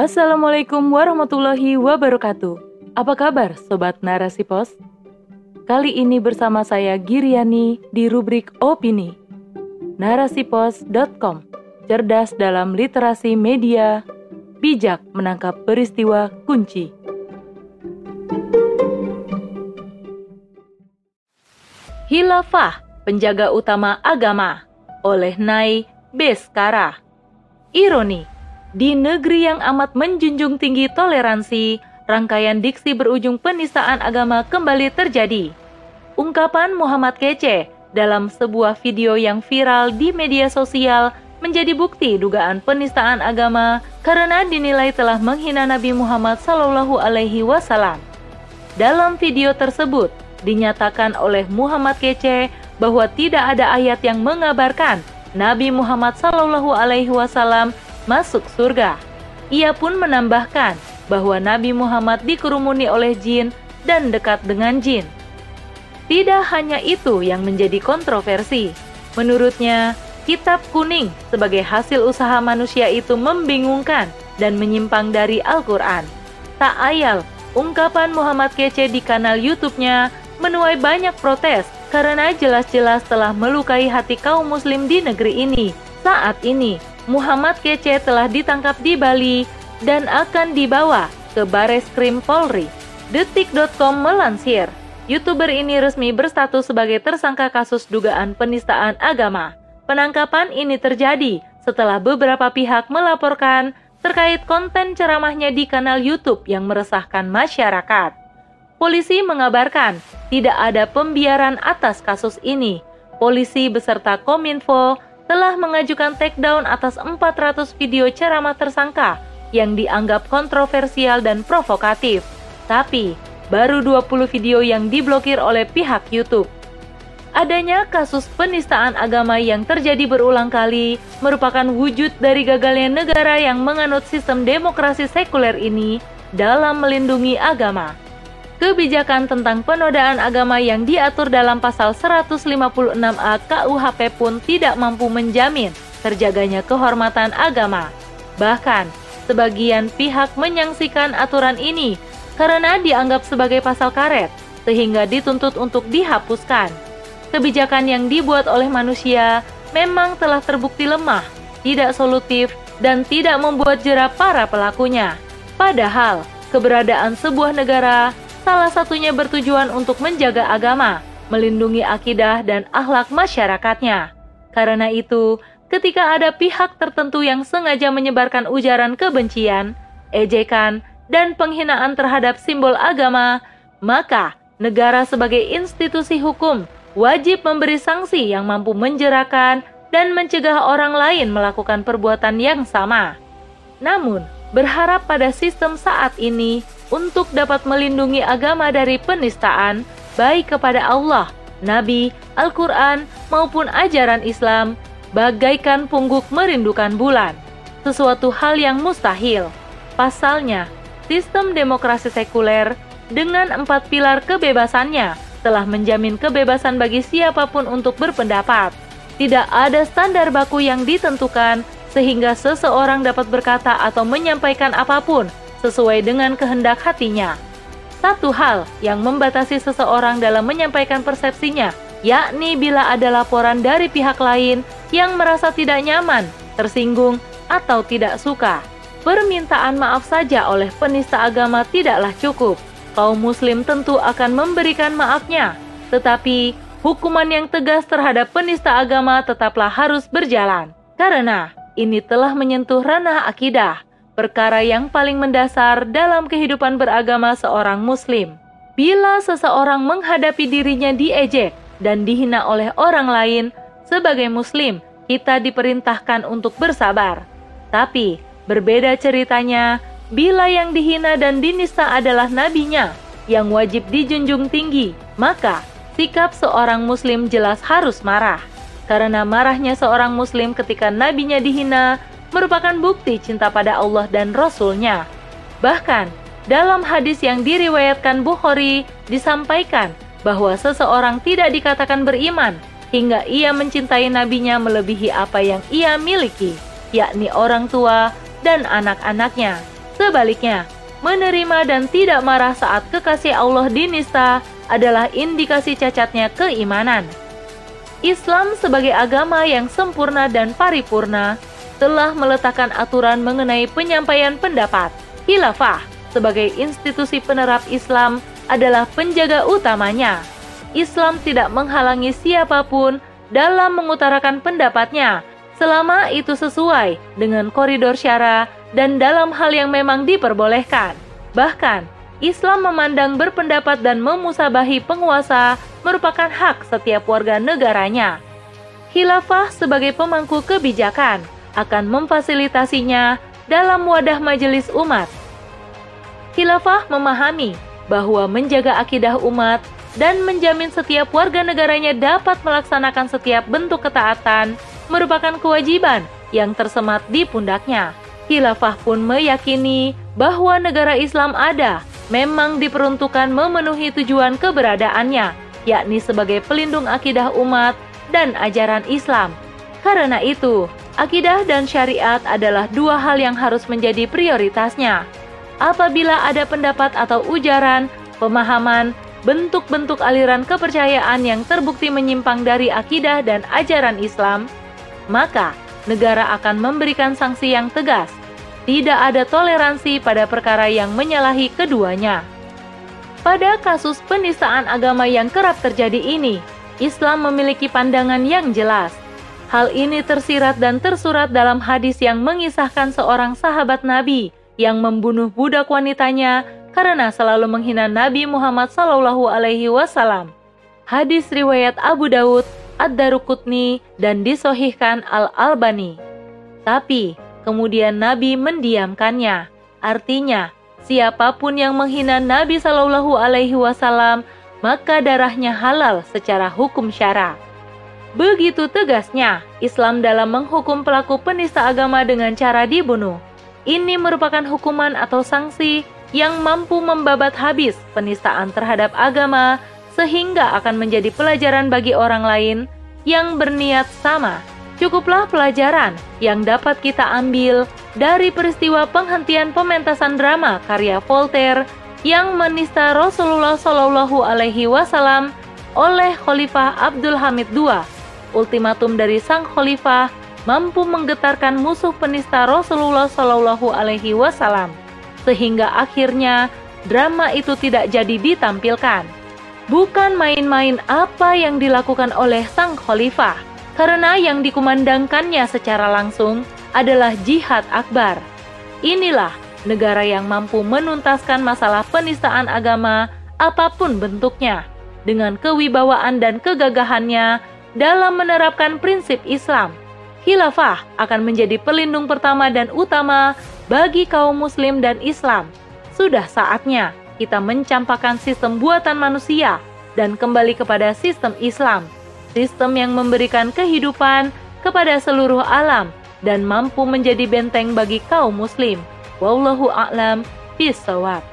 Assalamualaikum warahmatullahi wabarakatuh. Apa kabar Sobat Narasi Pos? Kali ini bersama saya Giriani di rubrik Opini. Narasipos.com Cerdas dalam literasi media, bijak menangkap peristiwa kunci. Hilafah, penjaga utama agama, oleh Nai Beskara. Ironi, di negeri yang amat menjunjung tinggi toleransi, rangkaian diksi berujung penistaan agama kembali terjadi. Ungkapan Muhammad Kece dalam sebuah video yang viral di media sosial menjadi bukti dugaan penistaan agama karena dinilai telah menghina Nabi Muhammad Sallallahu Alaihi Wasallam. Dalam video tersebut, dinyatakan oleh Muhammad Kece bahwa tidak ada ayat yang mengabarkan Nabi Muhammad Sallallahu Alaihi Wasallam masuk surga. Ia pun menambahkan bahwa Nabi Muhammad dikerumuni oleh jin dan dekat dengan jin. Tidak hanya itu yang menjadi kontroversi. Menurutnya, kitab kuning sebagai hasil usaha manusia itu membingungkan dan menyimpang dari Al-Quran. Tak ayal, ungkapan Muhammad Kece di kanal YouTube-nya menuai banyak protes karena jelas-jelas telah melukai hati kaum muslim di negeri ini. Saat ini, Muhammad Kece telah ditangkap di Bali dan akan dibawa ke Bares Krim Polri. Detik.com melansir, YouTuber ini resmi berstatus sebagai tersangka kasus dugaan penistaan agama. Penangkapan ini terjadi setelah beberapa pihak melaporkan terkait konten ceramahnya di kanal YouTube yang meresahkan masyarakat. Polisi mengabarkan tidak ada pembiaran atas kasus ini. Polisi beserta Kominfo telah mengajukan takedown atas 400 video ceramah tersangka yang dianggap kontroversial dan provokatif. Tapi, baru 20 video yang diblokir oleh pihak YouTube. Adanya kasus penistaan agama yang terjadi berulang kali merupakan wujud dari gagalnya negara yang menganut sistem demokrasi sekuler ini dalam melindungi agama kebijakan tentang penodaan agama yang diatur dalam pasal 156A KUHP pun tidak mampu menjamin terjaganya kehormatan agama. Bahkan, sebagian pihak menyangsikan aturan ini karena dianggap sebagai pasal karet, sehingga dituntut untuk dihapuskan. Kebijakan yang dibuat oleh manusia memang telah terbukti lemah, tidak solutif, dan tidak membuat jerah para pelakunya. Padahal, keberadaan sebuah negara salah satunya bertujuan untuk menjaga agama, melindungi akidah dan akhlak masyarakatnya. Karena itu, ketika ada pihak tertentu yang sengaja menyebarkan ujaran kebencian, ejekan, dan penghinaan terhadap simbol agama, maka negara sebagai institusi hukum wajib memberi sanksi yang mampu menjerakan dan mencegah orang lain melakukan perbuatan yang sama. Namun, berharap pada sistem saat ini untuk dapat melindungi agama dari penistaan, baik kepada Allah, Nabi, Al-Quran, maupun ajaran Islam, bagaikan pungguk merindukan bulan, sesuatu hal yang mustahil. Pasalnya, sistem demokrasi sekuler dengan empat pilar kebebasannya telah menjamin kebebasan bagi siapa pun untuk berpendapat. Tidak ada standar baku yang ditentukan sehingga seseorang dapat berkata atau menyampaikan apa pun sesuai dengan kehendak hatinya. Satu hal yang membatasi seseorang dalam menyampaikan persepsinya, yakni bila ada laporan dari pihak lain yang merasa tidak nyaman, tersinggung, atau tidak suka. Permintaan maaf saja oleh penista agama tidaklah cukup. Kaum muslim tentu akan memberikan maafnya, tetapi hukuman yang tegas terhadap penista agama tetaplah harus berjalan. Karena ini telah menyentuh ranah akidah perkara yang paling mendasar dalam kehidupan beragama seorang Muslim. Bila seseorang menghadapi dirinya diejek dan dihina oleh orang lain, sebagai Muslim kita diperintahkan untuk bersabar. Tapi berbeda ceritanya bila yang dihina dan dinista adalah nabinya yang wajib dijunjung tinggi, maka sikap seorang Muslim jelas harus marah. Karena marahnya seorang Muslim ketika nabinya dihina merupakan bukti cinta pada Allah dan Rasul-Nya. Bahkan, dalam hadis yang diriwayatkan Bukhari disampaikan bahwa seseorang tidak dikatakan beriman hingga ia mencintai nabinya melebihi apa yang ia miliki, yakni orang tua dan anak-anaknya. Sebaliknya, menerima dan tidak marah saat kekasih Allah dinista adalah indikasi cacatnya keimanan. Islam sebagai agama yang sempurna dan paripurna telah meletakkan aturan mengenai penyampaian pendapat. Khilafah sebagai institusi penerap Islam adalah penjaga utamanya. Islam tidak menghalangi siapa pun dalam mengutarakan pendapatnya selama itu sesuai dengan koridor syara dan dalam hal yang memang diperbolehkan. Bahkan, Islam memandang berpendapat dan memusabahi penguasa merupakan hak setiap warga negaranya. Khilafah sebagai pemangku kebijakan akan memfasilitasinya dalam wadah majelis umat. Khilafah memahami bahwa menjaga akidah umat dan menjamin setiap warga negaranya dapat melaksanakan setiap bentuk ketaatan merupakan kewajiban yang tersemat di pundaknya. Khilafah pun meyakini bahwa negara Islam ada memang diperuntukkan memenuhi tujuan keberadaannya, yakni sebagai pelindung akidah umat dan ajaran Islam. Karena itu, akidah dan syariat adalah dua hal yang harus menjadi prioritasnya. Apabila ada pendapat atau ujaran, pemahaman, bentuk-bentuk aliran kepercayaan yang terbukti menyimpang dari akidah dan ajaran Islam, maka negara akan memberikan sanksi yang tegas. Tidak ada toleransi pada perkara yang menyalahi keduanya. Pada kasus penistaan agama yang kerap terjadi ini, Islam memiliki pandangan yang jelas. Hal ini tersirat dan tersurat dalam hadis yang mengisahkan seorang sahabat Nabi yang membunuh budak wanitanya karena selalu menghina Nabi Muhammad Sallallahu Alaihi Wasallam. Hadis riwayat Abu Daud Ad-Darukutni dan disohihkan Al-Albani. Tapi kemudian Nabi mendiamkannya. Artinya, siapa pun yang menghina Nabi Shallallahu Alaihi Wasallam maka darahnya halal secara hukum syara. Begitu tegasnya Islam dalam menghukum pelaku penista agama dengan cara dibunuh. Ini merupakan hukuman atau sanksi yang mampu membabat habis penistaan terhadap agama sehingga akan menjadi pelajaran bagi orang lain yang berniat sama. Cukuplah pelajaran yang dapat kita ambil dari peristiwa penghentian pementasan drama karya Voltaire yang menista Rasulullah Shallallahu Alaihi Wasallam oleh Khalifah Abdul Hamid II. Ultimatum dari sang Khalifah mampu menggetarkan musuh penista Rasulullah Shallallahu Alaihi Wasallam, sehingga akhirnya drama itu tidak jadi ditampilkan. Bukan main-main apa yang dilakukan oleh sang khalifah, karena yang dikumandangkannya secara langsung adalah jihad akbar. Inilah negara yang mampu menuntaskan masalah penistaan agama apa pun bentuknya, dengan kewibawaan dan kegagahannya dalam menerapkan prinsip Islam. Khilafah akan menjadi pelindung pertama dan utama bagi kaum muslim dan Islam. Sudah saatnya kita mencampakkan sistem buatan manusia dan kembali kepada sistem Islam, sistem yang memberikan kehidupan kepada seluruh alam dan mampu menjadi benteng bagi kaum muslim. Wallahu a'lam bishawab.